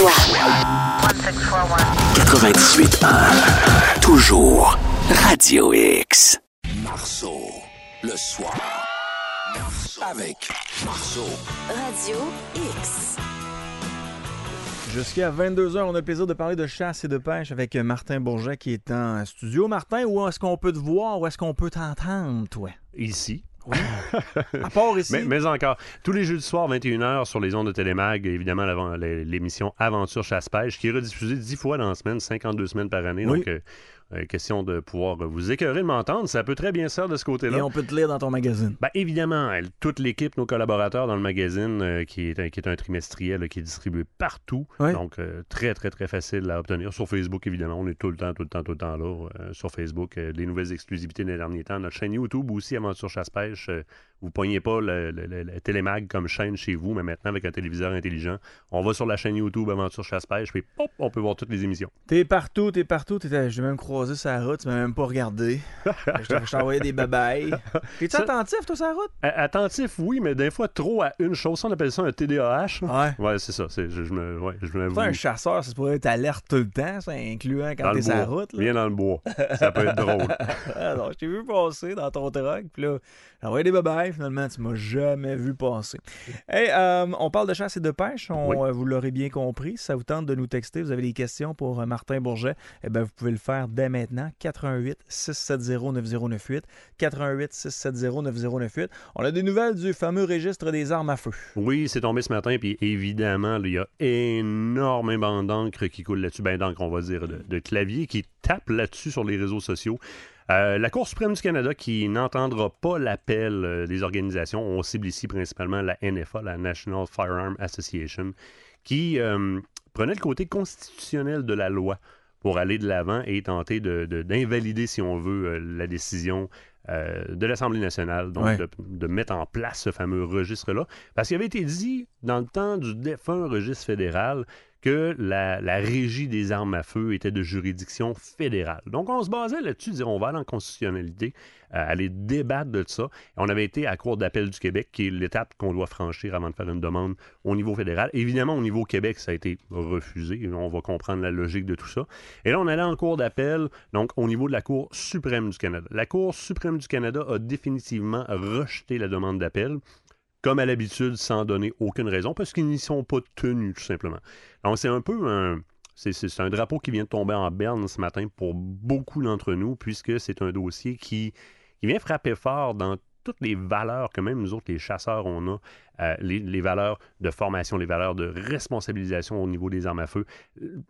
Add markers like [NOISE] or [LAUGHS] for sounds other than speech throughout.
choix. 98.1. Toujours Radio X. Marceau, le soir. Avec Marceau. Radio X. Jusqu'à 22h, on a le plaisir de parler de chasse et de pêche avec Martin Bourget qui est en studio. Martin, où est-ce qu'on peut te voir? Où est-ce qu'on peut t'entendre, toi? Ici. Oui. [LAUGHS] à part ici. Mais, mais, encore, tous les jeudis soirs, 21h, sur les ondes de Télémag, évidemment, l'émission Aventure Chasse-Pêche, qui est rediffusée 10 fois dans la semaine, 52 semaines par année. Oui. Donc, euh, euh, question de pouvoir vous écœurer de m'entendre. Ça peut très bien ça de ce côté-là. Et on peut te lire dans ton magazine. Ben, évidemment, elle- toute l'équipe, nos collaborateurs dans le magazine, euh, qui, est, un- qui est un trimestriel là, qui est distribué partout. Donc, euh, très, très, très facile à obtenir. Sur Facebook, évidemment, on est tout le temps, tout le temps, tout le temps là. sur Facebook, des nouvelles exclusivités des derniers temps. Notre chaîne YouTube aussi, Aventure Chasse-Pêche. Vous ne poignez pas le, le- le- le Télémag comme chaîne chez vous, mais maintenant, avec un téléviseur intelligent, on va sur la chaîne YouTube Aventure Chasse-Pêche, puis hop, on peut voir toutes les émissions. T'es partout, t'es partout. T'étais- Je même croisé sur la route, tu m'as même pas regardé. je t'ai envoyé des babayes. [LAUGHS] T'es-tu Ça- attentif, toi, sur la route? Attentif, oui, mais des fois trop à une chose. Ça, on appelle ça un TDAH. Ouais. Ouais, c'est ça. c'est- Je, je me, ouais, je me Toi, un chasseur, ça pourrait être alerte tout le temps, ça, incluant quand t'es sur la route. Là. Viens dans le bois. Ça peut être drôle. [LAUGHS] Non, je t'ai vu passer dans ton truck, puis là, j'ai envoyé des babayes, finalement, tu m'as jamais vu passer. Hey, euh, on parle de chasse et de pêche, on, Oui. euh, vous l'aurez bien compris. Si ça vous tente de nous texter, vous avez des questions pour euh, Martin Bourget, eh bien, vous pouvez le faire dès maintenant. 88 670 9098. 88 670 9098. On a des nouvelles du fameux registre des armes à feu. Oui, c'est tombé ce matin, puis évidemment, il y a énormément d'encre qui coule là-dessus, ben d'encre, on va dire, de, de clavier qui tape là-dessus sur les réseaux sociaux. Euh, la Cour suprême du Canada qui n'entendra pas l'appel euh, des organisations, on cible ici principalement la NFA, la National Firearm Association, qui euh, prenait le côté constitutionnel de la loi pour aller de l'avant et tenter de- de- d'invalider, si on veut, la décision de l'Assemblée nationale, donc Ouais. de, de mettre en place ce fameux registre-là. Parce qu'il avait été dit, dans le temps du défunt registre fédéral, que la, régie des armes à feu était de juridiction fédérale. Donc, on se basait là-dessus, on va aller en constitutionnalité, euh, aller débattre de ça. On avait été à la Cour d'appel du Québec, qui est l'étape qu'on doit franchir avant de faire une demande au niveau fédéral. Évidemment, au niveau Québec, ça a été refusé. On va comprendre la logique de tout ça. Et là, on allait en Cour d'appel, donc au niveau de la Cour suprême du Canada. La Cour suprême du Canada a définitivement rejeté la demande d'appel comme à l'habitude, sans donner aucune raison, parce qu'ils n'y sont pas tenus, tout simplement. Donc, c'est un peu un. C'est, un drapeau qui vient de tomber en berne ce matin pour beaucoup d'entre nous, puisque c'est un dossier qui, qui vient frapper fort dans toutes les valeurs que même nous autres, les chasseurs, on a, euh, les, les valeurs de formation, les valeurs de responsabilisation au niveau des armes à feu.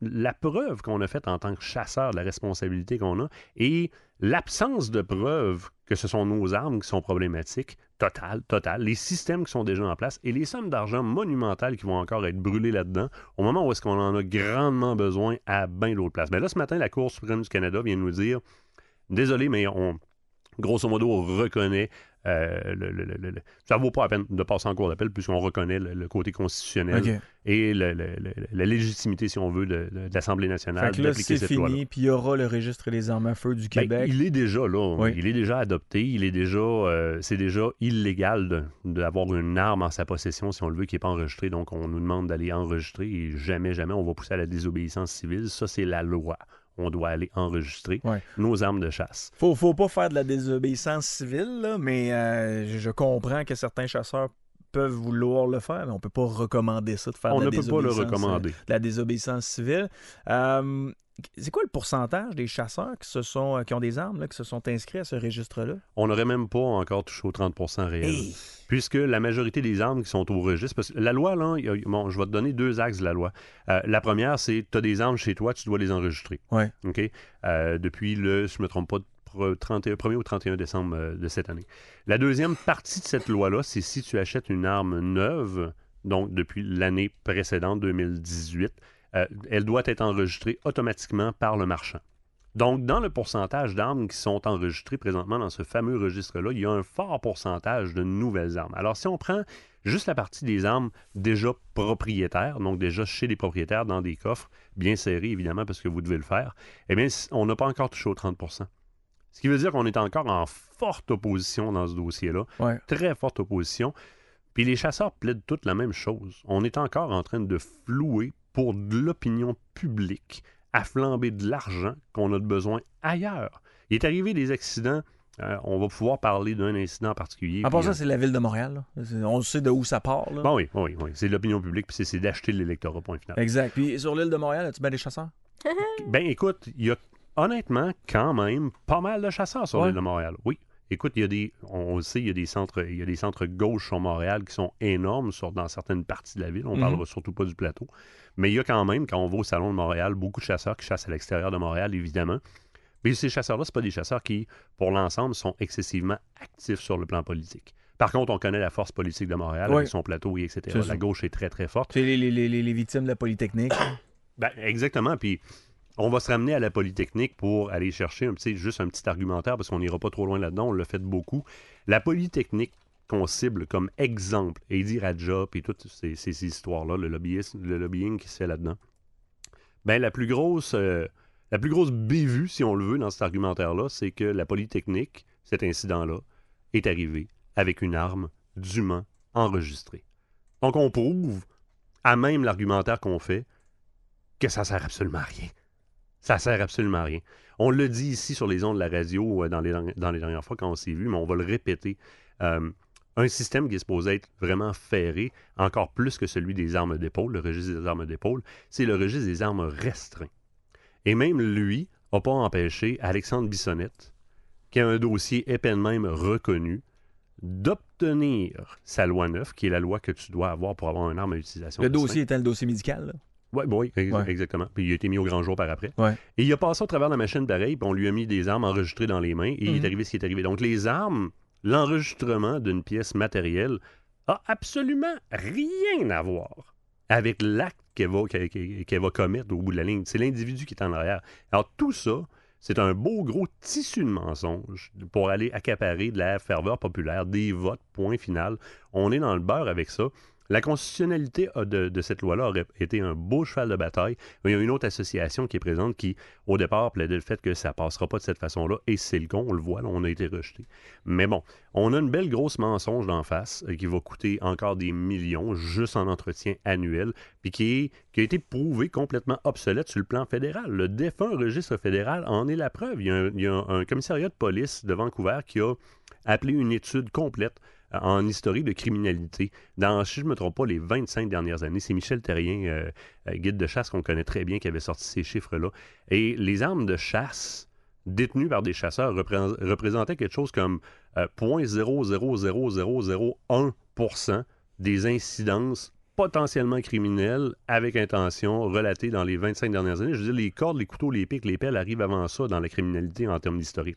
La preuve qu'on a faite en tant que chasseur, la responsabilité qu'on a, et l'absence de preuve que ce sont nos armes qui sont problématiques, total, total, les systèmes qui sont déjà en place et les sommes d'argent monumentales qui vont encore être brûlées là-dedans au moment où est-ce qu'on en a grandement besoin à bien d'autres places. Mais là, ce matin, la Cour suprême du Canada vient nous dire, désolé, mais on, grosso modo, on reconnaît euh, le, ça vaut pas la peine de passer en cours d'appel puisqu'on reconnaît le, côté constitutionnel et la légitimité, si on veut, de, de- de l'Assemblée nationale Fait que là, d'appliquer c'est cette fini, puis il y aura le registre des armes à feu du Ben, Québec. il est déjà là. Oui. Il est déjà adopté. Il est déjà, euh, c'est déjà illégal de- d'avoir une arme en sa possession si on le veut qui n'est pas enregistré. Donc on nous demande d'aller enregistrer et jamais, jamais on va pousser à la désobéissance civile. Ça c'est la loi. On doit aller enregistrer Ouais. nos armes de chasse. Faut, faut pas faire de la désobéissance civile, là, mais euh, je- comprends que certains chasseurs peuvent vouloir le faire, mais on peut pas recommander ça de faire on de ne la peut pas le désobéissance, recommander. euh, de la désobéissance civile. Euh, c'est quoi le pourcentage des chasseurs qui se sont euh, qui ont des armes là, qui se sont inscrits à ce registre-là? On n'aurait même pas encore touché au 30% réel. Hey! puisque la majorité des armes qui sont au registre, parce que la loi, là, a- bon, je vais te donner deux axes de la loi. Euh, la première, c'est tu as des armes chez toi, tu dois les enregistrer. Ouais. OK? Euh, depuis le, je ne me trompe pas, pr- 31, 1er au 31 décembre de cette année. La deuxième partie de cette loi-là, c'est si tu achètes une arme neuve, donc depuis l'année précédente, 2018, euh, elle doit être enregistrée automatiquement par le marchand. Donc, dans le pourcentage d'armes qui sont enregistrées présentement dans ce fameux registre-là, il y a un fort pourcentage de nouvelles armes. Alors, si on prend juste la partie des armes déjà propriétaires, donc déjà chez les propriétaires dans des coffres, bien serrés évidemment parce que vous devez le faire, eh bien, on n'a pas encore touché au 30% Ce qui veut dire qu'on est encore en forte opposition dans ce dossier-là, Ouais. très forte opposition. Puis les chasseurs plaident toutes la même chose. On est encore en train de flouer pour de l'opinion publique à flamber de l'argent qu'on a de besoin ailleurs. Il est arrivé des accidents. euh, on va pouvoir parler d'un incident en particulier. À part puis, ça, euh, c'est la ville de Montréal. là. On sait de où ça part. là. bon, oui, oui, oui. C'est l'opinion publique, puis c'est- c'est d'acheter l'électorat, point final. Exact. Puis sur l'île de Montréal, as-tu bien des chasseurs? [LAUGHS] Ben écoute, il y a honnêtement quand même pas mal de chasseurs sur Ouais. l'île de Montréal. Oui. Écoute, il y a des, on le sait, il y a des centres, il y a des centres gauche sur Montréal qui sont énormes sur, dans certaines parties de la ville. On Mhm. parlera surtout pas du plateau. Mais il y a quand même, quand on va au Salon de Montréal, beaucoup de chasseurs qui chassent à l'extérieur de Montréal, évidemment. Mais ces chasseurs-là, ce pas des chasseurs qui, pour l'ensemble, sont excessivement actifs sur le plan politique. Par contre, on connaît la force politique de Montréal avec son plateau, et etc. La gauche est très, très forte. C'est les, les- les- les- les victimes de la Polytechnique. Ben, exactement. Puis on va se ramener à la Polytechnique pour aller chercher juste un petit argumentaire parce qu'on n'ira pas trop loin là-dedans. On l'a fait beaucoup. La Polytechnique qu'on cible comme exemple, Eddie Raja et toutes ces, histoires-là, le lobbying qui se fait là-dedans, ben, la plus grosse. euh, la plus grosse bévue, si on le veut, dans cet argumentaire-là, c'est que la Polytechnique, cet incident-là, est arrivé avec une arme dûment enregistrée. Donc on prouve, à même l'argumentaire qu'on fait, que ça sert absolument à rien. Ça sert absolument à rien. On le dit ici sur les ondes de la radio euh, dans les, dans les dernières fois quand on s'est vu, mais on va le répéter. Euh, un système qui est supposé être vraiment ferré, encore plus que celui des armes d'épaule, le registre des armes d'épaule, c'est le registre des armes restreint. Et même lui n'a pas empêché Alexandre Bissonnette, qui a un dossier épais de même reconnu, d'obtenir sa loi 9, qui est la loi que tu dois avoir pour avoir une arme à utilisation. Le dossier étant le dossier médical. là. Oui, oui, ex- Ouais. exactement. Puis il a été mis au grand jour par après. Ouais. Et il a passé au travers de la machine pareil, puis on lui a mis des armes enregistrées dans les mains, et il Mhm. est arrivé ce qui est arrivé. Donc les armes, l'enregistrement d'une pièce matérielle a absolument rien à voir avec l'acte qu'elle va, qu'elle va commettre au bout de la ligne. C'est l'individu qui est en arrière. Alors tout ça, c'est un beau gros tissu de mensonges pour aller accaparer de la ferveur populaire, des votes, point final. On est dans le beurre avec ça. La constitutionnalité de, cette loi-là aurait été un beau cheval de bataille. Il y a une autre association qui est présente qui, au départ, plaidait le fait que ça passera pas de cette façon-là. Et c'est le con, on le voit, là, on a été rejeté. Mais bon, on a une belle grosse mensonge d'en face euh, qui va coûter encore des millions juste en entretien annuel, puis qui, a été prouvé complètement obsolète sur le plan fédéral. Le défunt registre fédéral en est la preuve. Il y a un, commissariat de police de Vancouver qui a appelé une étude complète en historique de criminalité dans, si je ne me trompe pas, les 25 dernières années. C'est Michel Terrien, euh, euh, guide de chasse qu'on connaît très bien, qui avait sorti ces chiffres-là. Et les armes de chasse détenues par des chasseurs repré- représentaient quelque chose comme euh, 0.00001% des incidences potentiellement criminelles avec intention relatées dans les 25 dernières années. Je veux dire, les cordes, les couteaux, les pics, les pelles arrivent avant ça dans la criminalité en termes d'historique.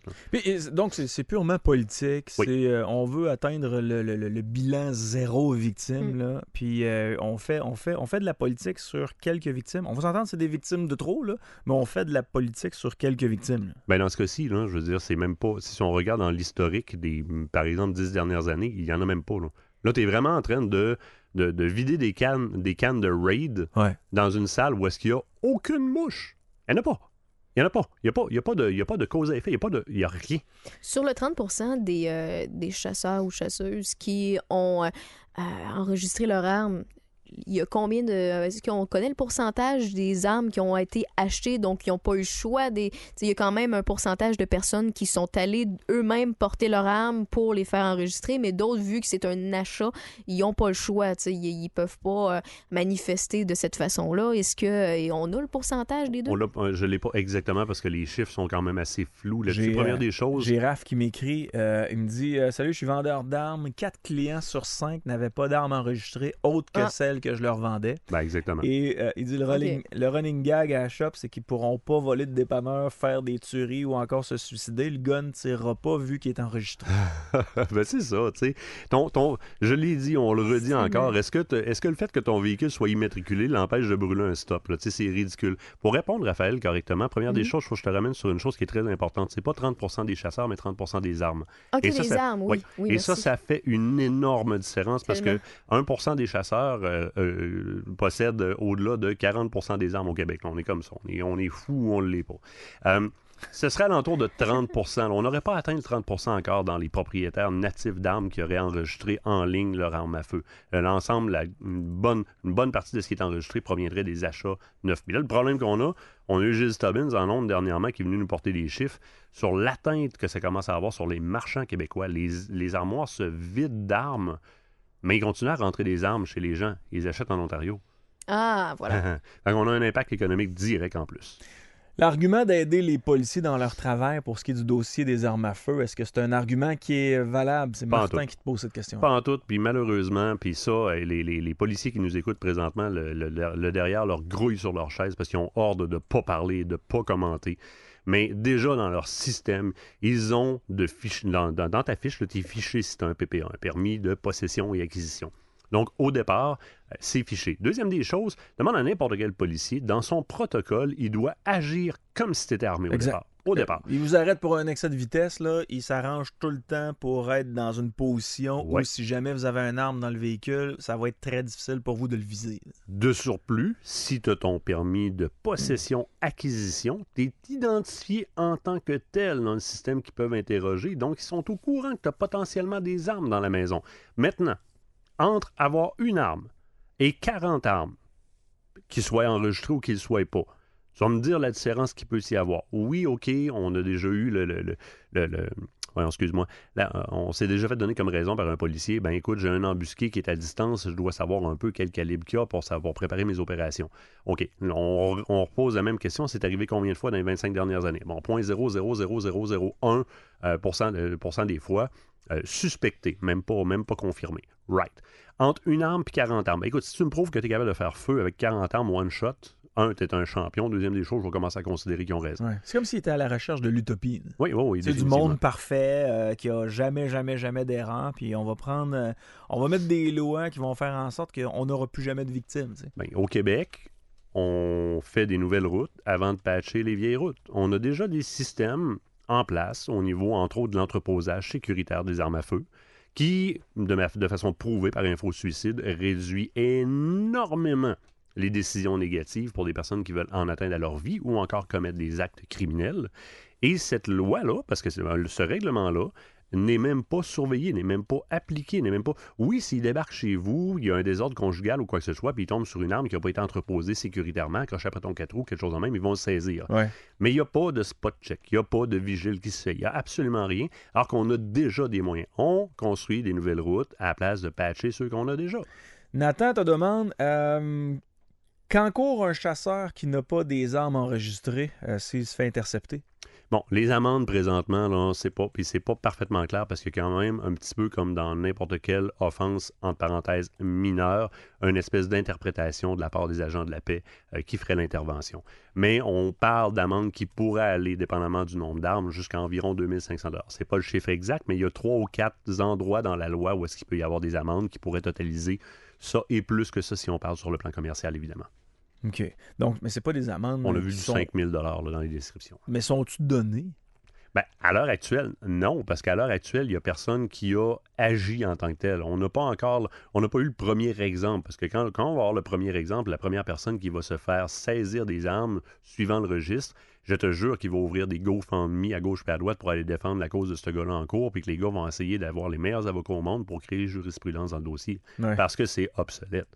donc, c'est purement politique. Oui. Euh, on veut atteindre le, le- le- le bilan zéro victime. Mm. Là. Puis, euh, on, fait, on, fait, on fait de la politique sur quelques victimes. On va s'entendre, c'est des victimes de trop, là, mais on fait de la politique sur quelques victimes. là. Ben dans ce cas-ci, je veux dire, c'est même pas. Si on regarde dans l'historique des, par exemple, dix dernières années, il y en a même pas. Là, là tu es vraiment en train de, de, de vider des cannes, des cannes de raid Ouais. dans une salle où est-ce qu'il y a aucune mouche. Il n'y en a pas. Il n'y en a pas. Il n'y a, pas- il y a, pas de- il y a pas de cause à effet. Il n'y a, pas de- il y a rien. Sur le 30 des, euh, des chasseurs ou chasseuses qui ont euh, enregistré leur arme, il y a combien de. Est-ce qu'on connaît le pourcentage des armes qui ont été achetées, donc qui n'ont pas eu le choix des. Il y a quand même un pourcentage de personnes qui sont allées eux-mêmes porter leur arme pour les faire enregistrer, mais d'autres, vu que c'est un achat, ils n'ont pas le choix. tu sais, Ils ne peuvent pas euh, manifester de cette façon-là. Est-ce que. et on a le pourcentage des deux? On l'a- euh, je ne l'ai pas exactement parce que les chiffres sont quand même assez flous. J'ai, Première euh, des choses. J'ai Raph qui m'écrit, euh, il me dit euh, Salut, je suis vendeur d'armes. Quatre clients sur cinq n'avaient pas d'armes enregistrées autres que Ah. celles que je leur vendais. Ben, exactement. Et euh, il dit le running, le running gag à la shop, c'est qu'ils pourront pas voler de dépanneur, faire des tueries ou encore se suicider. Le gun ne tirera pas vu qu'il est enregistré. [LAUGHS] ben, c'est ça, tu sais. Ton, ton, je l'ai dit, on le redit encore. Est-ce que, est-ce que le fait que ton véhicule soit immatriculé l'empêche de brûler un stop? là? Tu sais, c'est ridicule. Pour répondre, Raphaël, correctement, première des Mhm. choses, il faut que je te ramène sur une chose qui est très importante. C'est pas 30% des chasseurs, mais 30% des armes. Ok, et ça, les ça- armes, oui. oui Et ça, merci. ça fait une énorme différence parce que Tellement. 1% des chasseurs euh, euh, possède au-delà de 40% des armes au Québec. On est comme ça. On est, fou ou on ne l'est pas. Euh, ce serait alentour de 30% On n'aurait pas atteint le 30% encore dans les propriétaires natifs d'armes qui auraient enregistré en ligne leur arme à feu. Euh, L'ensemble, une bonne, partie de ce qui est enregistré proviendrait des achats neufs. Mais là, le problème qu'on a, on a eu Gilles Stubbins en ondes dernièrement qui est venu nous porter des chiffres sur l'atteinte que ça commence à avoir sur les marchands québécois. Les armoires se vident d'armes, mais ils continuent à rentrer des armes chez les gens. Ils les achètent en Ontario. Ah, voilà. [LAUGHS] Qu'on a un impact économique direct en plus. L'argument d'aider les policiers dans leur travail pour ce qui est du dossier des armes à feu, est-ce que c'est un argument qui est valable? C'est Martin tout. qui te pose cette question. Pas en tout, puis malheureusement, puis ça, euh, les, les- les policiers qui nous écoutent présentement, le, le- le- le derrière leur grouille sur leur chaise parce qu'ils ont ordre de ne pas parler, de ne pas commenter. Mais déjà dans leur système, ils ont de fiches. Dans, dans- dans ta fiche, tu es fiché si tu as un PPA, un permis de possession et acquisition. Donc, au départ, euh, c'est fiché. Deuxième des choses, demande à n'importe quel policier, dans son protocole, il doit agir comme si tu étais armé au Exact. départ. Au départ. Il vous arrête pour un excès de vitesse, là. Il s'arrange tout le temps pour être dans une position Ouais. où si jamais vous avez un arme dans le véhicule, ça va être très difficile pour vous de le viser. De surplus, si tu as ton permis de possession-acquisition, tu es identifié en tant que tel dans le système qui peuvent interroger. Donc, ils sont au courant que tu as potentiellement des armes dans la maison. Maintenant, entre avoir une arme et 40 armes, qu'ils soient enregistrées ou qu'ils ne soient pas, tu vas me dire la différence qu'il peut s'y avoir. Oui, OK, on a déjà eu le... le, le, excuse-moi. Là, euh, on s'est déjà fait donner comme raison par un policier, ben écoute, j'ai un embusqué qui est à distance, je dois savoir un peu quel calibre qu'il y a pour, savoir, préparer mes opérations. OK, on, repose la même question, c'est arrivé combien de fois dans les 25 dernières années? Bon, 0.00001% euh, cent des fois, euh, suspecté, même pas, même pas confirmé. Right. Entre une arme et 40 armes. Ben, écoute, si tu me prouves que tu es capable de faire feu avec 40 armes one shot, un, tu es un champion. Deuxième des choses, je vais commencer à considérer qu'ils ont raison. Ouais. C'est comme s'il était à la recherche de l'utopie. Oui, oui, oui. C'est du monde parfait, euh, qui a jamais, jamais, jamais d'erreur. Puis on va prendre. euh, on va mettre des lois qui vont faire en sorte qu'on n'aura plus jamais de victimes. Ben, au Québec, on fait des nouvelles routes avant de patcher les vieilles routes. On a déjà des systèmes en place au niveau, entre autres, de l'entreposage sécuritaire des armes à feu qui, de, ma- de façon prouvée par Info-Suicide, réduit énormément les décisions négatives pour des personnes qui veulent en atteindre à leur vie ou encore commettre des actes criminels. Et cette loi-là, parce que ce règlement-là, n'est même pas surveillé, n'est même pas appliqué, n'est même pas... Oui, s'il débarque chez vous, il y a un désordre conjugal ou quoi que ce soit, puis il tombe sur une arme qui n'a pas été entreposée sécuritairement, accroché après ton 4 roues, quelque chose en même, ils vont le saisir. Ouais. Mais il n'y a pas de spot check, il n'y a pas de vigile qui se fait, il n'y a absolument rien, alors qu'on a déjà des moyens. On construit des nouvelles routes à la place de patcher ceux qu'on a déjà. Nathan te demande euh, quand court un chasseur qui n'a pas des armes enregistrées euh, s'il se fait intercepter? Bon, les amendes présentement, là, c'est pas, puis c'est pas parfaitement clair parce que quand même, un petit peu comme dans n'importe quelle offense, entre parenthèses, mineure, une espèce d'interprétation de la part des agents de la paix euh, qui ferait l'intervention. Mais on parle d'amendes qui pourraient aller, dépendamment du nombre d'armes, jusqu'à environ 2500 C'est pas le chiffre exact, mais il y a trois ou quatre endroits dans la loi où est-ce qu'il peut y avoir des amendes qui pourraient totaliser ça et plus que ça si on parle sur le plan commercial, évidemment. OK. Donc, mais c'est pas des amendes. On a vu du sont- 5000 là, dans les descriptions. Mais sont-tu données Ben, à l'heure actuelle, non, parce qu'à l'heure actuelle, il n'y a personne qui a agi en tant que tel. On n'a pas encore, on n'a pas eu le premier exemple, parce que quand, quand on va avoir le premier exemple, la première personne qui va se faire saisir des armes suivant le registre, je te jure qu'il va ouvrir des GoFundMe à gauche et à droite pour aller défendre la cause de ce gars-là en cours, puis que les gars vont essayer d'avoir les meilleurs avocats au monde pour créer jurisprudence dans le dossier, Ouais. parce que c'est obsolète.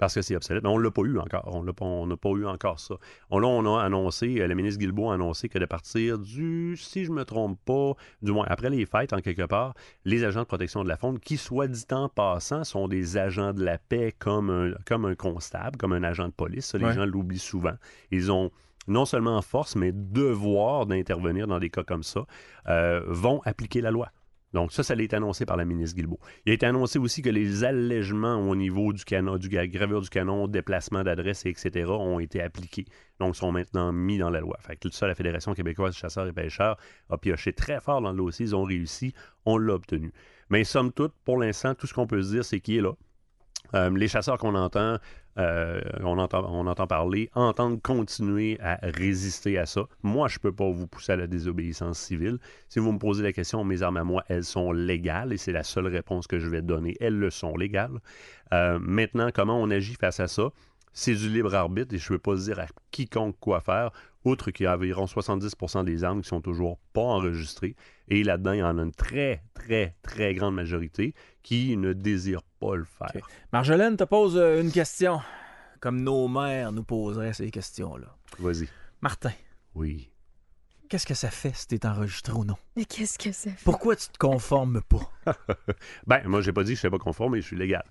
Parce que c'est obsolète. Mais on ne l'a pas eu encore. On l'a pas- n'a pas eu encore ça. On, là, on a annoncé, euh, le ministre Guilbeault a annoncé que de partir du, si je me trompe pas, du moins après les fêtes, en quelque part, les agents de protection de la faune, qui, soit dit en passant, sont des agents de la paix comme un, comme un constable, comme un agent de police. Ça, les Ouais. gens l'oublient souvent. Ils ont non seulement force, mais devoir d'intervenir dans des cas comme ça, euh, vont appliquer la loi. Donc ça, ça a été annoncé par la ministre Guilbeault. Il a été annoncé aussi que les allègements au niveau du canon, du gra- gravure du canon, déplacement d'adresse, etc., ont été appliqués. Donc sont maintenant mis dans la loi. Fait que ça, la Fédération québécoise des chasseurs et pêcheurs a pioché très fort dans le dossier. Ils ont réussi. On l'a obtenu. Mais somme toute, pour l'instant, tout ce qu'on peut se dire, c'est qu'il est là. Euh, les chasseurs qu'on entend euh, on, entend, on entend parler, entendre continuer à résister à ça. Moi, je ne peux pas vous pousser à la désobéissance civile. Si vous me posez la question, mes armes à moi, elles sont légales et c'est la seule réponse que je vais donner. Elles le sont légales. Euh, maintenant, comment on agit face à ça? C'est du libre arbitre et je ne veux pas dire à quiconque quoi faire, outre qu'il y a environ 70% des armes qui sont toujours pas enregistrées. Et là-dedans, il y en a une très, très, très grande majorité qui ne désirent pas le faire. Marjolaine te pose euh, une question, comme nos mères nous poseraient ces questions-là. Vas-y. Martin, Oui. qu'est-ce que ça fait si t'es enregistré ou non? Mais qu'est-ce que ça fait? Pourquoi tu te conformes pas? [LAUGHS] Ben, moi, j'ai pas dit que je ne suis pas conforme et je suis légal.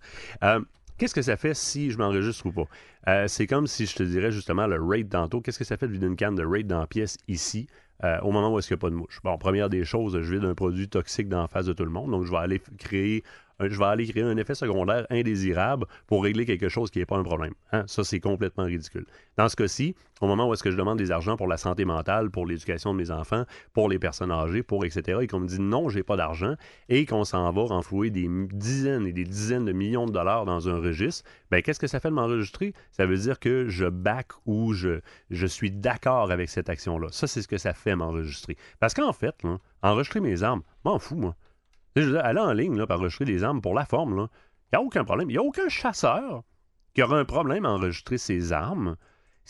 Euh, Qu'est-ce que ça fait si je m'enregistre ou pas? Euh, c'est comme si je te dirais justement le rate tantôt. Qu'est-ce que ça fait de vider une canne de rate dans la pièce ici euh, au moment où est-ce qu'il n'y a pas de mouche? Bon, première des choses, je vide un produit toxique dans la face de tout le monde. Donc, je vais aller créer je vais aller créer un effet secondaire indésirable pour régler quelque chose qui n'est pas un problème. Hein? Ça, c'est complètement ridicule. Dans ce cas-ci, au moment où est-ce que je demande des argents pour la santé mentale, pour l'éducation de mes enfants, pour les personnes âgées, pour etc., et qu'on me dit non, j'ai pas d'argent, et qu'on s'en va renflouer des dizaines et des dizaines de millions de dollars dans un registre, ben qu'est-ce que ça fait de m'enregistrer? Ça veut dire que je back ou je, suis d'accord avec cette action-là. Ça, c'est ce que ça fait m'enregistrer. Parce qu'en fait, enregistrer mes armes, m'en fous, moi. Je veux dire, aller en ligne là, pour enregistrer des armes pour la forme, il n'y a aucun problème. Il n'y a aucun chasseur qui aurait un problème à enregistrer ses armes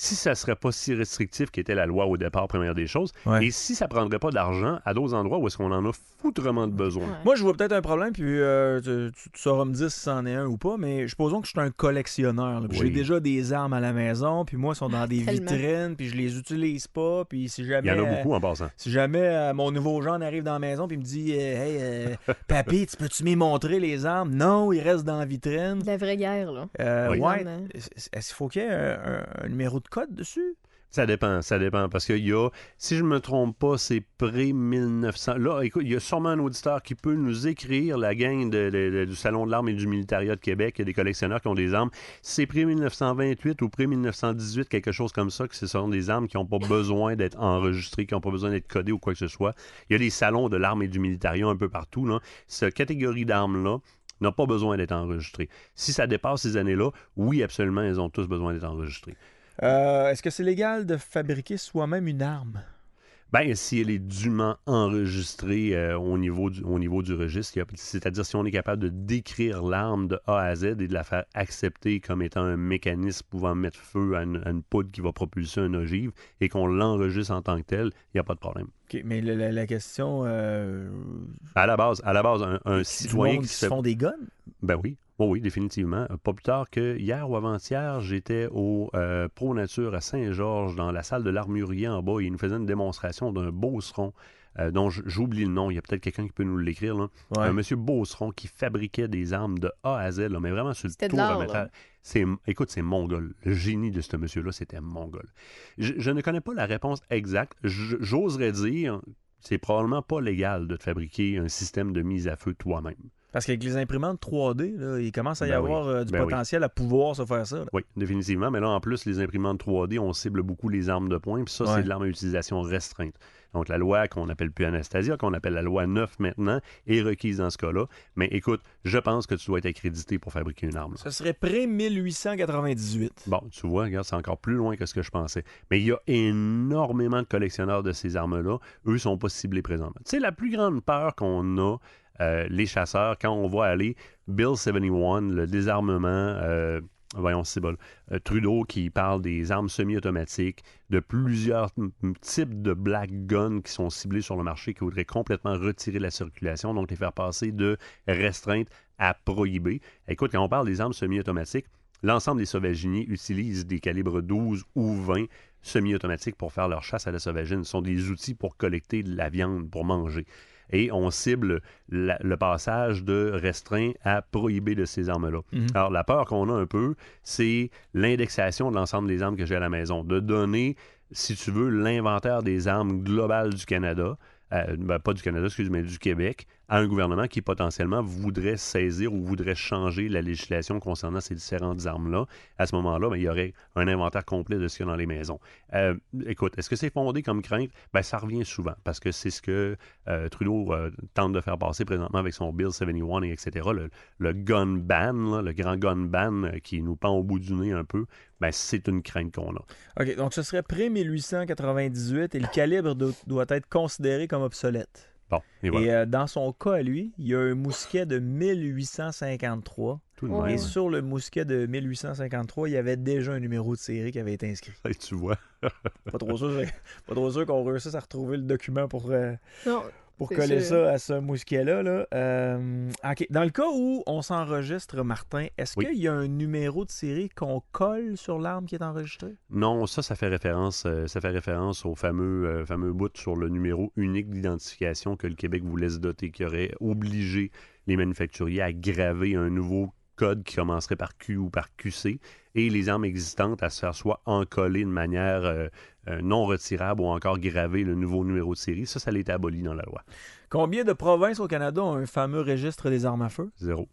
si ça ne serait pas si restrictif qu'était la loi au départ, première des choses, Ouais. et si ça ne prendrait pas d'argent à d'autres endroits où est-ce qu'on en a foutrement de besoin? Ouais. Moi, je vois peut-être un problème, puis euh, tu, tu- tu sauras me dire si c'en est un ou pas, mais supposons que je suis un collectionneur. Oui. J'ai déjà des armes à la maison, puis moi, ils sont dans des Tellement. vitrines, puis je les utilise pas, puis si Il jamais... y en a euh, beaucoup en passant. Si jamais euh, mon nouveau genre arrive dans la maison puis me dit euh, Hey, euh, papy, tu peux-tu m'y montrer les armes? Non, il reste dans la vitrine. La vraie guerre, là. Euh, Oui. ouais. Est-ce est-ce qu'il faut qu'il y ait un, un- un numéro de code dessus? Ça dépend, ça dépend. Parce qu'il y a, si je ne me trompe pas, c'est pré-1900. Là, écoute, il y a sûrement un auditeur qui peut nous écrire la gang du Salon de l'arme et du militaria de Québec. Il y a des collectionneurs qui ont des armes. C'est pré-1928 ou pré-1918, quelque chose comme ça, que ce sont des armes qui n'ont pas besoin d'être enregistrées, qui n'ont pas besoin d'être codées ou quoi que ce soit. Il y a des salons de l'arme et du militaria un peu partout. Là. Cette catégorie d'armes-là, n'a pas besoin d'être enregistrée. Si ça dépasse ces années-là, oui, absolument, elles ont tous besoin d'être enregistrées. Euh, Est-ce que c'est légal de fabriquer soi-même une arme? Ben, si elle est dûment enregistrée euh, au, niveau du, au niveau du registre, c'est-à-dire si on est capable de décrire l'arme de A à Z et de la faire accepter comme étant un mécanisme pouvant mettre feu à une, à une poudre qui va propulser un ogive et qu'on l'enregistre en tant que tel, il n'y a pas de problème. OK, mais la, la- la question. Euh, À la base, à la base un, citoyen monde qui se font des guns? Ben oui. Oh oui, définitivement. Euh, Pas plus tard que hier ou avant-hier, j'étais au euh, Pro Nature à Saint-Georges, dans la salle de l'armurier en bas, et ils nous faisaient une démonstration d'un beauceron, euh, dont j'oublie le nom. Il y a peut-être quelqu'un qui peut nous l'écrire. là. Ouais. Un monsieur beauceron qui fabriquait des armes de A à Z, là, mais vraiment sur le tour à métal. écoute, c'est mongol. Le génie de ce monsieur-là, c'était mongol. Je, je ne connais pas la réponse exacte. J'oserais dire, c'est probablement pas légal de te fabriquer un système de mise à feu toi-même. Parce qu'avec les imprimantes 3D, là, il commence à y Ben avoir euh, du Ben oui. potentiel à pouvoir se faire ça. là. Oui, définitivement. Mais là, en plus, les imprimantes 3D, on cible beaucoup les armes de poing. Puis ça, Ouais. c'est de l'arme à utilisation restreinte. Donc, la loi qu'on n'appelle plus Anastasia, qu'on appelle la loi 9 maintenant, est requise dans ce cas-là. Mais écoute, je pense que tu dois être accrédité pour fabriquer une arme. là. Ce serait pré-1898. Bon, tu vois, regarde, c'est encore plus loin que ce que je pensais. Mais il y a énormément de collectionneurs de ces armes-là. Eux sont pas ciblés présentement. Tu sais, la plus grande peur qu'on a, euh, les chasseurs, quand on va aller Bill 71, le désarmement, euh, voyons, c'est euh, Trudeau qui parle des armes semi-automatiques, de plusieurs types de black guns qui sont ciblés sur le marché, qui voudraient complètement retirer la circulation, donc les faire passer de restreinte à prohibé. Écoute, quand on parle des armes semi-automatiques, L'ensemble des sauvaginiers utilisent des calibres 12 ou 20 semi-automatiques pour faire leur chasse à la sauvagine. Ce sont des outils pour collecter de la viande, pour manger. Et on cible la- le passage de restreint à prohibé de ces armes-là. Mhm. Alors, la peur qu'on a un peu, c'est l'indexation de l'ensemble des armes que j'ai à la maison. De donner, si tu veux, l'inventaire des armes globales du Canada, euh, ben, pas du Canada, excuse-moi, du Québec, à un gouvernement qui potentiellement voudrait saisir ou voudrait changer la législation concernant ces différentes armes-là. À ce moment-là, ben, il y aurait un inventaire complet de ce qu'il y a dans les maisons. Euh, écoute, est-ce que c'est fondé comme crainte? Ben, ça revient souvent parce que c'est ce que euh, Trudeau euh, tente de faire passer présentement avec son Bill 71 et etc. Le, gun ban, le grand gun ban qui nous pend au bout du nez un peu, ben, c'est une crainte qu'on a. OK, donc ce serait pré-1898 et le calibre do- doit être considéré comme obsolète. Bon, et voilà. Et euh, dans son cas, à lui, il y a un mousquet de 1853. Tout de même. Et sur le mousquet de 1853, il y avait déjà un numéro de série qui avait été inscrit. [LAUGHS] Et tu vois. Pas trop sûr, pas trop sûr qu'on réussisse à retrouver le document pour, euh, Non, pour coller sûr. ça à ce mousquet-là. là. Euh, OK. Dans le cas où on s'enregistre, Martin, est-ce Oui. qu'il y a un numéro de série qu'on colle sur l'arme qui est enregistrée? Non, ça, ça fait référence, euh, ça fait référence au fameux, euh, fameux bout sur le numéro unique d'identification que le Québec voulait se doter, qui aurait obligé les manufacturiers à graver un nouveau code qui commencerait par Q ou par QC, et les armes existantes à se faire soit encoller de manière euh, non retirable ou encore graver le nouveau numéro de série. Ça, ça a été aboli dans la loi. Combien de provinces au Canada ont un fameux registre des armes à feu? Zéro.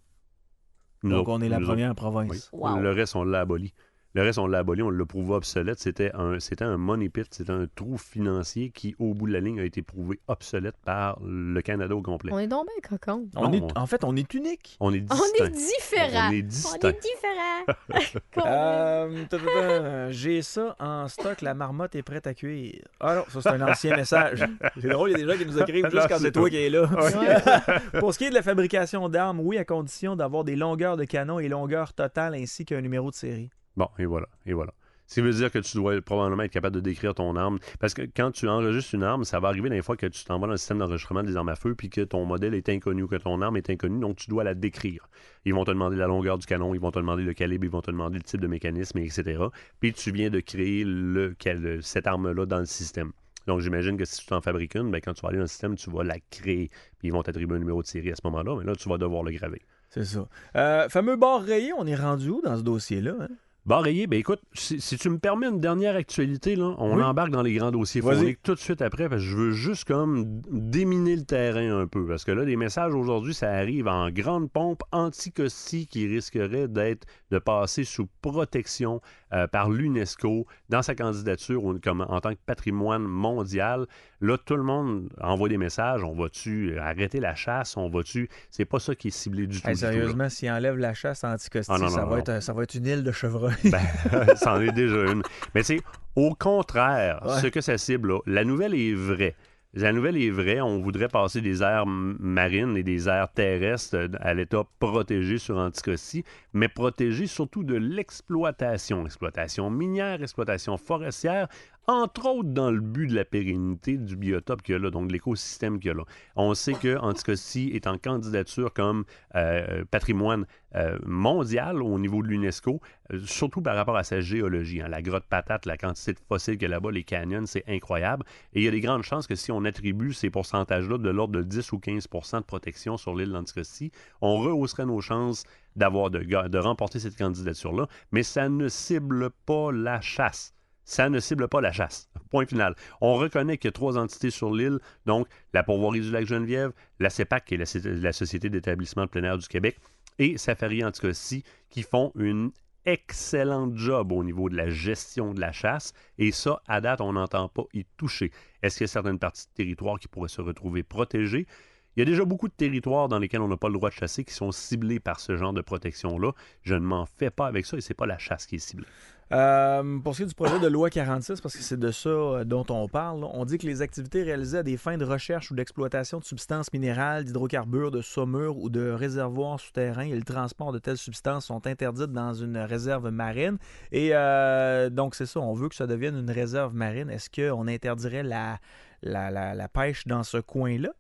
Nous Donc, on est la première Oui. province. Wow. Le reste, on l'a aboli. Le reste, on l'a aboli, on l'a prouvé obsolète. C'était un, c'était un money pit, c'était un trou financier qui, au bout de la ligne, a été prouvé obsolète par le Canada au complet. on est donc bien cocon. On Non, est, on- en fait, on est unique. On est On distinct. est différents. On est On distinct. est. [LAUGHS] Euh, ta, J'ai ça en stock, la marmotte est prête à cuire. Ah non, ça c'est un ancien [LAUGHS] message. C'est drôle, il y a des gens qui nous écrivent juste quand c'est toi toi. qui es là. Ouais. [LAUGHS] Pour ce qui est de la fabrication d'armes, oui, à condition d'avoir des longueurs de canon et longueur totale ainsi qu'un numéro de série. Bon, et voilà, et voilà. Ce qui veut dire que tu dois probablement être capable de décrire ton arme. Parce que quand tu enregistres une arme, ça va arriver des fois que tu t'envoies dans le système d'enregistrement des armes à feu puis que ton modèle est inconnu, que ton arme est inconnue, donc tu dois la décrire. Ils vont te demander la longueur du canon, ils vont te demander le calibre, ils vont te demander le type de mécanisme, etc. Puis tu viens de créer le, cette arme-là dans le système. Donc j'imagine que si tu t'en fabriques une, ben, quand tu vas aller dans le système, tu vas la créer. Puis ils vont t'attribuer un numéro de série à ce moment-là, mais là, tu vas devoir le graver. C'est ça. Euh, fameux bord rayé, on est rendu où dans ce dossier-là? hein? Bon, Rayé, ben écoute, si, si tu me permets une dernière actualité, là, on Oui. embarque dans les grands dossiers Vas-y. phoniques tout de suite après, parce que je veux juste comme déminer le terrain un peu. Parce que là, les messages aujourd'hui, ça arrive en grande pompe anti-Costi qui risquerait d'être de passer sous protection euh, par l'UNESCO dans sa candidature au- comme, en tant que patrimoine mondial. Là, tout le monde envoie des messages. On va-tu arrêter la chasse? On va-tu... C'est pas ça qui est ciblé du tout. Hey, sérieusement, s'il enlève la chasse anticosti, Ah, non, ça, non, va. Être, ça va être une île de chevreuil. [LAUGHS] Ben, [LAUGHS] c'en est déjà une. Mais sais, au contraire, Ouais. ce que ça cible, là, la nouvelle est vraie. La nouvelle est vraie. On voudrait passer des aires marines et des aires terrestres euh, à l'état protégé sur Anticosti, mais protégé surtout de l'exploitation. Exploitation minière, exploitation forestière, entre autres dans le but de la pérennité du biotope qu'il y a là, donc de l'écosystème qu'il y a là. On sait que Anticosti est en candidature comme euh, patrimoine euh, mondial au niveau de l'UNESCO, euh, surtout par rapport à sa géologie. hein. La grotte patate, la quantité de fossiles qu'il y a là-bas, les canyons, c'est incroyable. Et il y a des grandes chances que si on attribue ces pourcentages-là de l'ordre de 10 ou 15% de protection sur l'île d'Anticosti, on rehausserait nos chances d'avoir de, de remporter cette candidature-là, mais ça ne cible pas la chasse. Ça ne cible pas la chasse. Point final. On reconnaît qu'il y a trois entités sur l'île, donc la Pourvoirie du lac Geneviève, la CEPAC, qui est la, Société d'établissement plein air du Québec, et Safari Anticosti, qui font une excellente job au niveau de la gestion de la chasse. Et ça, à date, on n'entend pas y toucher. Est-ce qu'il y a certaines parties de territoire qui pourraient se retrouver protégées? Il y a déjà beaucoup de territoires dans lesquels on n'a pas le droit de chasser qui sont ciblés par ce genre de protection-là. Je ne m'en fais pas avec ça et c'est pas la chasse qui est ciblée. Euh, pour ce qui est du projet de loi 46, parce que c'est de ça euh, dont on parle, on dit que les activités réalisées à des fins de recherche ou d'exploitation de substances minérales, d'hydrocarbures, de saumures ou de réservoirs souterrains et le transport de telles substances sont interdites dans une réserve marine. Et euh, donc, c'est ça, on veut que ça devienne une réserve marine. Est-ce qu'on interdirait la pêche dans ce coin-là?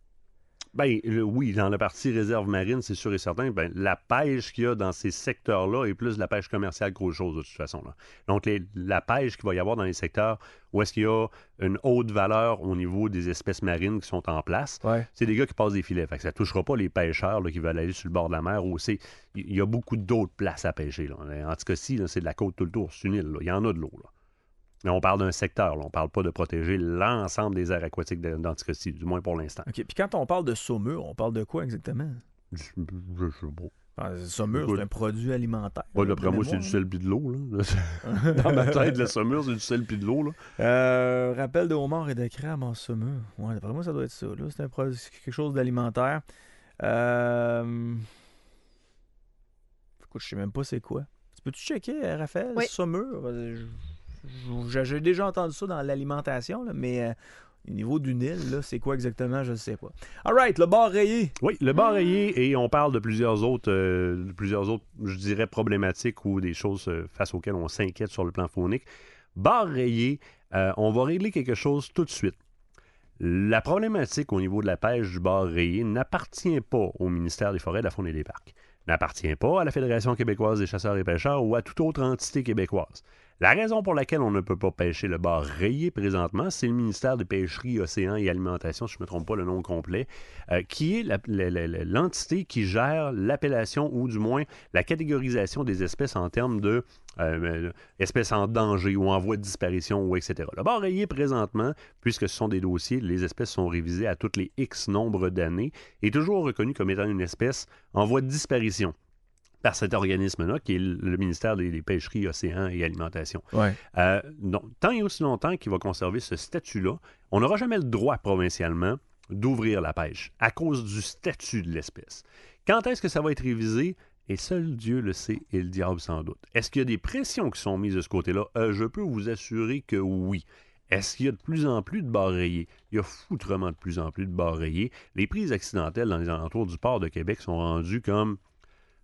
Ben le- oui, dans la partie réserve marine, c'est sûr et certain, ben, la pêche qu'il y a dans ces secteurs-là est plus de la pêche commerciale qu'autre chose de toute façon. Là. Donc les- la pêche qu'il va y avoir dans les secteurs où est-ce qu'il y a une haute valeur au niveau des espèces marines qui sont en place, Ouais. c'est des gars qui passent des filets. Fait que ça ne touchera pas les pêcheurs là, qui veulent aller sur le bord de la mer. Où c'est- il y a beaucoup d'autres places à pêcher. Là. En tout cas, si, c'est de la côte tout le tour. C'est une île. là. Il y en a de l'eau. là. Mais on parle d'un secteur, là. on ne parle pas de protéger l'ensemble des aires aquatiques de- d'Anticosti, du moins pour l'instant. OK. Puis quand on parle de saumure, on parle de quoi exactement? Je- je sais pas. Ah, saumure, c'est un produit alimentaire. Ouais, D'après moi, c'est du là. sel puis de l'eau. là. [LAUGHS] [LAUGHS] Dans ma tête, la saumure, c'est du sel puis de l'eau. là. Euh, rappel de homard et de crabe en saumure. Ouais, d'après moi, ça doit être ça. là. C'est un produit- c'est quelque chose d'alimentaire. Euh... Écoute, je sais même pas c'est quoi. Tu peux-tu checker, euh, Raphaël? Oui. Saumure? Je- je- J'ai déjà entendu ça dans l'alimentation, mais euh, au niveau du Nil, là, c'est quoi exactement? Je ne sais pas. All right, le bar rayé. Oui, le bar rayé, et on parle de plusieurs autres, euh, de plusieurs autres, je dirais, problématiques ou des choses euh, face auxquelles on s'inquiète sur le plan phonique. Bar rayé, euh, on va régler quelque chose tout de suite. La problématique au niveau de la pêche du bar rayé n'appartient pas au ministère des Forêts, de la Faune et des Parcs. N'appartient pas à la Fédération québécoise des chasseurs et pêcheurs ou à toute autre entité québécoise. La raison pour laquelle on ne peut pas pêcher le bar rayé présentement, c'est le ministère des Pêcheries, Océans et Alimentation, si je ne me trompe pas le nom complet, euh, qui est l'entité qui gère l'appellation ou du moins la catégorisation des espèces en termes de euh, espèces en danger ou en voie de disparition ou etc. Le bar rayé présentement, puisque ce sont des dossiers, les espèces sont révisées à toutes les X nombre d'années, est toujours reconnu comme étant une espèce en voie de disparition par cet organisme-là, qui est le ministère des, des Pêcheries, Océans et Alimentation. Ouais. Euh, donc, tant et aussi longtemps qu'il va conserver ce statut-là, on n'aura jamais le droit provincialement d'ouvrir la pêche à cause du statut de l'espèce. Quand est-ce que ça va être révisé? Et seul Dieu le sait et le diable sans doute. Est-ce qu'il y a des pressions qui sont mises de ce côté-là? Euh, je peux vous assurer que oui. Est-ce qu'il y a de plus en plus de barres rayées? Il y a foutrement de plus en plus de barres rayées. Les prises accidentelles dans les alentours du port de Québec sont rendues comme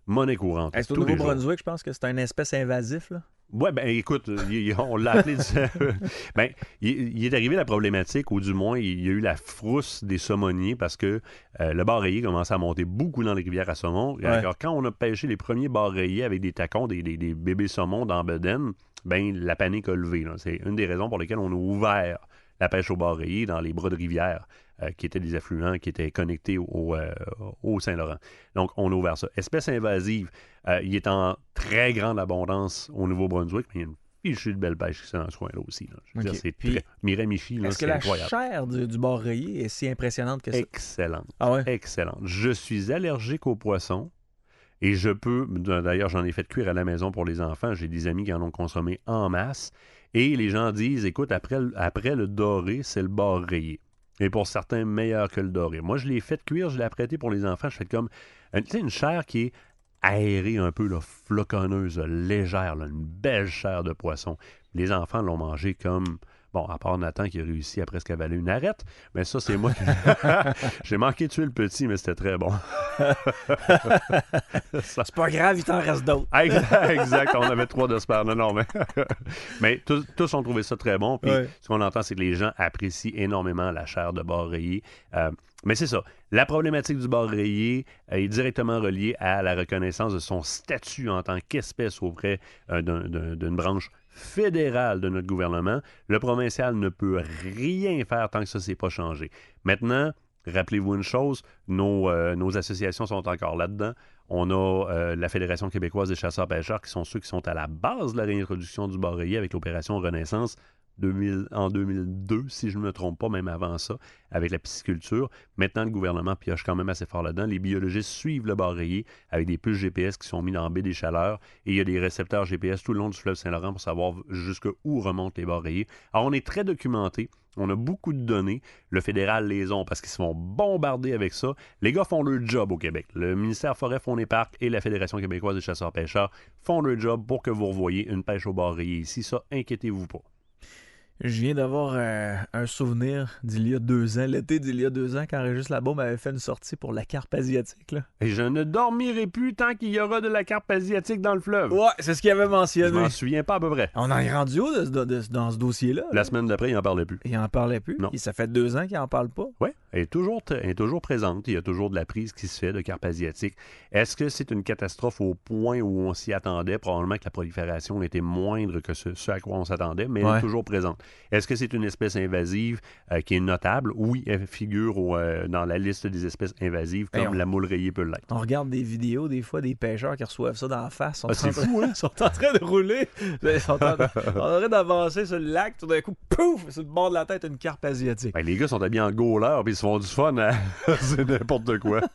monnaie courante. Est-ce au. Nouveau-Brunswick, je pense que c'est une espèce invasif, là? Ouais, ben écoute, euh, il- on l'a appelé. [LAUGHS] ben, il, il est arrivé la problématique, ou du moins, il y a eu la frousse des saumoniers parce que euh, le bar rayé commençait à monter beaucoup dans les rivières à saumon. Ouais. Alors, quand on a pêché les premiers bars rayés avec des tacons, des, des- des bébés saumons dans Beden, ben la panique a levé. C'est une des raisons pour lesquelles on a ouvert la pêche au bar rayé dans les bras de rivière, qui étaient des affluents qui étaient connectés au, euh, au Saint-Laurent. Donc, on a ouvert ça. Espèce invasive, euh, il est en très grande abondance au Nouveau-Brunswick, mais il y a une fichue de belle pêche qui dans ce coin-là aussi. là. Je veux Ok. dire, c'est très... Miramichi, là, Est-ce que la incroyable. chair du, du bar rayé est si impressionnante que ça? Excellente. Ah ouais? Excellente. Je suis allergique aux poissons. Et je peux, d'ailleurs, j'en ai fait cuire à la maison pour les enfants. J'ai des amis qui en ont consommé en masse. Et les gens disent, écoute, après, le- après le doré, c'est le bar rayé. Et pour certains, meilleur que le doré. Moi, je l'ai fait cuire, je l'ai apprêté pour les enfants. Je fais comme, euh, tu sais, une chair qui est aérée un peu, là, floconneuse, légère, une belle chair de poisson. Les enfants l'ont mangé comme, bon, à part Nathan qui a réussi à presque avaler une arête, mais ça, c'est moi qui... [LAUGHS] J'ai manqué de tuer le petit, mais c'était très bon. [LAUGHS] Ça- C'est pas grave, il t'en reste d'autres. Exact, exact. On avait trois de spare. Non, non, mais, [LAUGHS] mais tous, tous ont trouvé ça très bon. Puis Ouais. ce qu'on entend, c'est que les gens apprécient énormément la chair de bar rayé. Euh, mais c'est ça. La problématique du bar rayé euh, est directement reliée à la reconnaissance de son statut en tant qu'espèce auprès euh, d'un- d'un- d'une branche fédérale de notre gouvernement. Le provincial ne peut rien faire tant que ça s'est pas changé. Maintenant, rappelez-vous une chose, nos, euh, associations sont encore là-dedans. On a euh, la Fédération québécoise des chasseurs-pêcheurs qui sont ceux qui sont à la base de la réintroduction du bar rayé avec l'opération Renaissance 2000 en 2002, si je ne me trompe pas, même avant ça, avec la pisciculture. Maintenant, le gouvernement pioche quand même assez fort là-dedans. Les biologistes suivent le bar rayé avec des puces GPS qui sont mis dans la baie des Chaleurs et il y a des récepteurs GPS tout le long du fleuve Saint-Laurent pour savoir jusqu'où remontent les rayés. Alors, on est très documenté. On a beaucoup de données. Le fédéral les ont parce qu'ils se font bombarder avec ça. Les gars font leur job au Québec. Le ministère Forêt, Fonds et Parcs et la Fédération québécoise des chasseurs-pêcheurs font leur job pour que vous revoyez une pêche au bar rayé ici. Ça, inquiétez-vous pas. Je viens d'avoir euh, un souvenir d'il y a deux ans, l'été d'il y a deux ans, quand Régis Labo m'avait fait une sortie pour la carpe asiatique. Là. Et je ne dormirai plus tant qu'il y aura de la carpe asiatique dans le fleuve. Ouais, c'est ce qu'il avait Je mentionné. m'en souviens pas à peu près. On en est rendu où de ce- de- de- dans ce dossier-là? là? La semaine d'après, il n'en parlait plus. Il en parlait plus? Non. Et ça fait deux ans qu'il en parle pas? Oui, elle est, toujours, elle est toujours présente. Il y a toujours de la prise qui se fait de carpe asiatique. Est-ce que c'est une catastrophe au point où on s'y attendait? Probablement que la prolifération était moindre que ce, ce à quoi on s'attendait, mais elle est toujours présente. Est-ce que c'est une espèce invasive euh, qui est notable? Oui, elle figure au, euh, dans la liste des espèces invasives, comme on- la moule rayée peut l'être. On regarde des vidéos, des fois, des pêcheurs qui reçoivent ça dans la face. Sont Ah, c'est fou, hein? [LAUGHS] sont en train de rouler. Ils sont en, train d'avancer sur le lac. Tout d'un coup, pouf! Sur le bord de la tête, une carpe asiatique. Ben, les gars sont habillés en gauleur puis se font du fun. [LAUGHS] c'est n'importe quoi. [LAUGHS]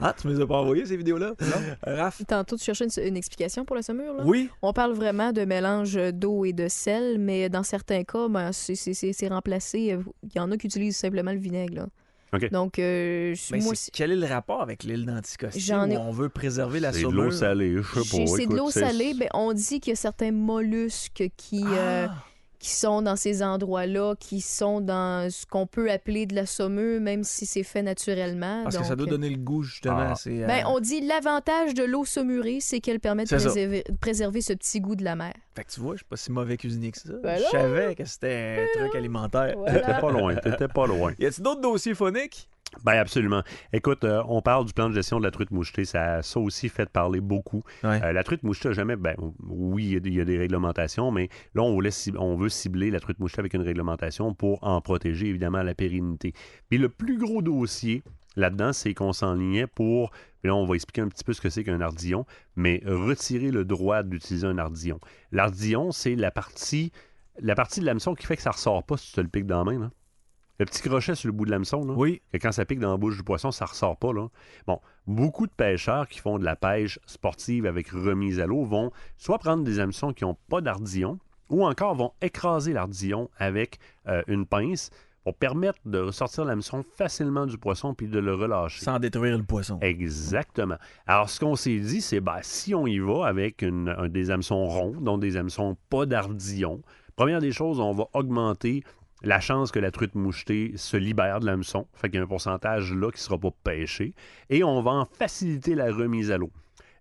Ah, tu me les as pas envoyés, ces vidéos-là? Non. Raph? Tantôt, tu cherchais une, une explication pour le saumure, là? Oui? On parle vraiment de mélange d'eau et de sel, mais dans certains cas, ben, c'est- c'est c'est- c'est remplacé. Il y en a qui utilisent simplement le vinaigre. là. OK. Donc, euh, Mais moi, c'est- quel est le rapport avec l'île d'Anticosti J'en ai- où on veut préserver la C'est de saumure? l'eau salée, je sais pas. c'est de l'eau salée. Ben, on dit qu'il y a certains mollusques qui, euh, Ah! Qui sont dans ces endroits-là, qui sont dans ce qu'on peut appeler de la saumure, même si c'est fait naturellement. Parce que ça doit donner le goût, justement. Ah. euh, Ben, on dit l'avantage de l'eau saumurée, c'est qu'elle permet de préserver, de préserver ce petit goût de la mer. Fait que tu vois, je suis pas si mauvais cuisinier que ça. Ben je savais que c'était un truc alimentaire. Voilà. T'étais pas loin, t'étais pas loin. Y a-t-il d'autres dossiers phoniques? Ben absolument. Écoute, euh, on parle du plan de gestion de la truite mouchetée. Ça, ça aussi fait parler beaucoup. Ouais. Euh, la truite mouchetée, jamais. Ben, oui, il y a des- il y, a des réglementations, mais là, on, voulait on veut cibler la truite mouchetée avec une réglementation pour en protéger, évidemment, la pérennité. Puis le plus gros dossier là-dedans, c'est qu'on s'enlignait pour. Là, on va expliquer un petit peu ce que c'est qu'un ardillon, mais retirer le droit d'utiliser un ardillon. L'ardillon, c'est la partie. La partie de l'hameçon qui fait que ça ressort pas si tu te le piques dans la main. Là. Le petit crochet sur le bout de l'hameçon, là, Oui. que quand ça pique dans la bouche du poisson, ça ressort pas. Là. Bon, beaucoup de pêcheurs qui font de la pêche sportive avec remise à l'eau vont soit prendre des hameçons qui n'ont pas d'ardillon, ou encore vont écraser l'ardillon avec euh, une pince pour permettre de ressortir l'hameçon facilement du poisson puis de le relâcher. Sans détruire le poisson. Exactement. Alors, ce qu'on s'est dit, c'est ben, si on y va avec une- un- des hameçons ronds, donc des hameçons pas d'ardillon, première des choses, on va augmenter la chance que la truite mouchetée se libère de l'hameçon. Fait qu'il y a un pourcentage là qui ne sera pas pêché. Et on va en faciliter la remise à l'eau.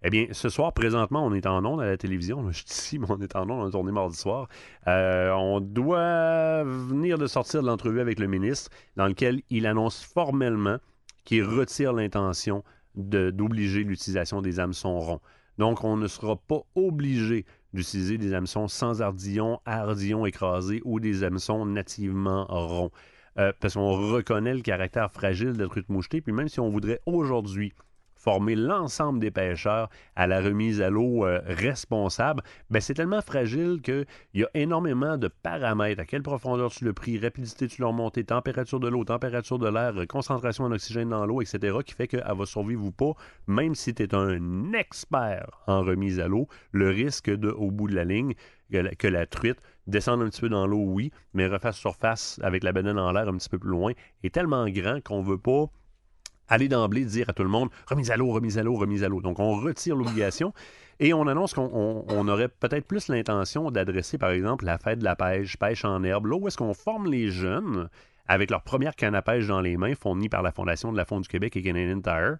Eh bien, ce soir, présentement, on est en ondes à la télévision. Je suis mais on est en ondes, on a tourné mardi soir. Euh, on doit venir de sortir de l'entrevue avec le ministre, dans lequel il annonce formellement qu'il retire l'intention d'obliger l'utilisation des hameçons ronds. Donc, on ne sera pas obligé d'utiliser des hameçons sans ardillon, ardillon écrasé ou des hameçons nativement ronds. Euh, parce qu'on reconnaît le caractère fragile de la truite mouchetée. Puis même si on voudrait aujourd'hui former l'ensemble des pêcheurs à la remise à l'eau euh, responsable, ben c'est tellement fragile qu'il y a énormément de paramètres. À quelle profondeur tu le pris, rapidité tu l'as remonté, température de l'eau, température de l'air, concentration en oxygène dans l'eau, etc., qui fait qu'elle va survivre ou pas, même si tu es un expert en remise à l'eau, le risque de, au bout de la ligne, que la, truite descende un petit peu dans l'eau, oui, mais refasse surface avec la banane en l'air un petit peu plus loin, est tellement grand qu'on veut pas aller d'emblée dire à tout le monde remise à l'eau, remise à l'eau, remise à l'eau. Donc, on retire l'obligation et on annonce qu'on on- on aurait peut-être plus l'intention d'adresser, par exemple, la fête de la pêche, pêche en herbe, là où est-ce qu'on forme les jeunes avec leur première canne à pêche dans les mains, fournie par la Fondation de la Fonde du Québec et Canadian Tire,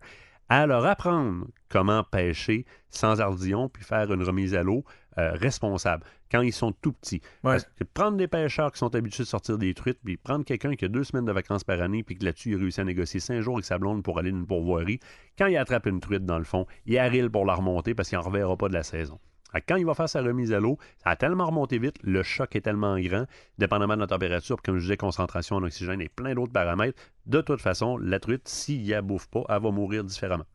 à leur apprendre comment pêcher sans ardillon puis faire une remise à l'eau euh, responsable quand ils sont tout petits. Ouais. Parce que prendre des pêcheurs qui sont habitués de sortir des truites, puis prendre quelqu'un qui a deux semaines de vacances par année, puis que là-dessus, il réussit à négocier cinq jours avec sa blonde pour aller d'une pourvoirie, quand il attrape une truite dans le fond, il arrile pour la remonter parce qu'il n'en reverra pas de la saison. Quand il va faire sa remise à l'eau, ça a tellement remonté vite, le choc est tellement grand, dépendamment de la température, comme je disais, concentration en oxygène et plein d'autres paramètres. De toute façon, la truite, s'il ne bouffe pas, elle va mourir différemment.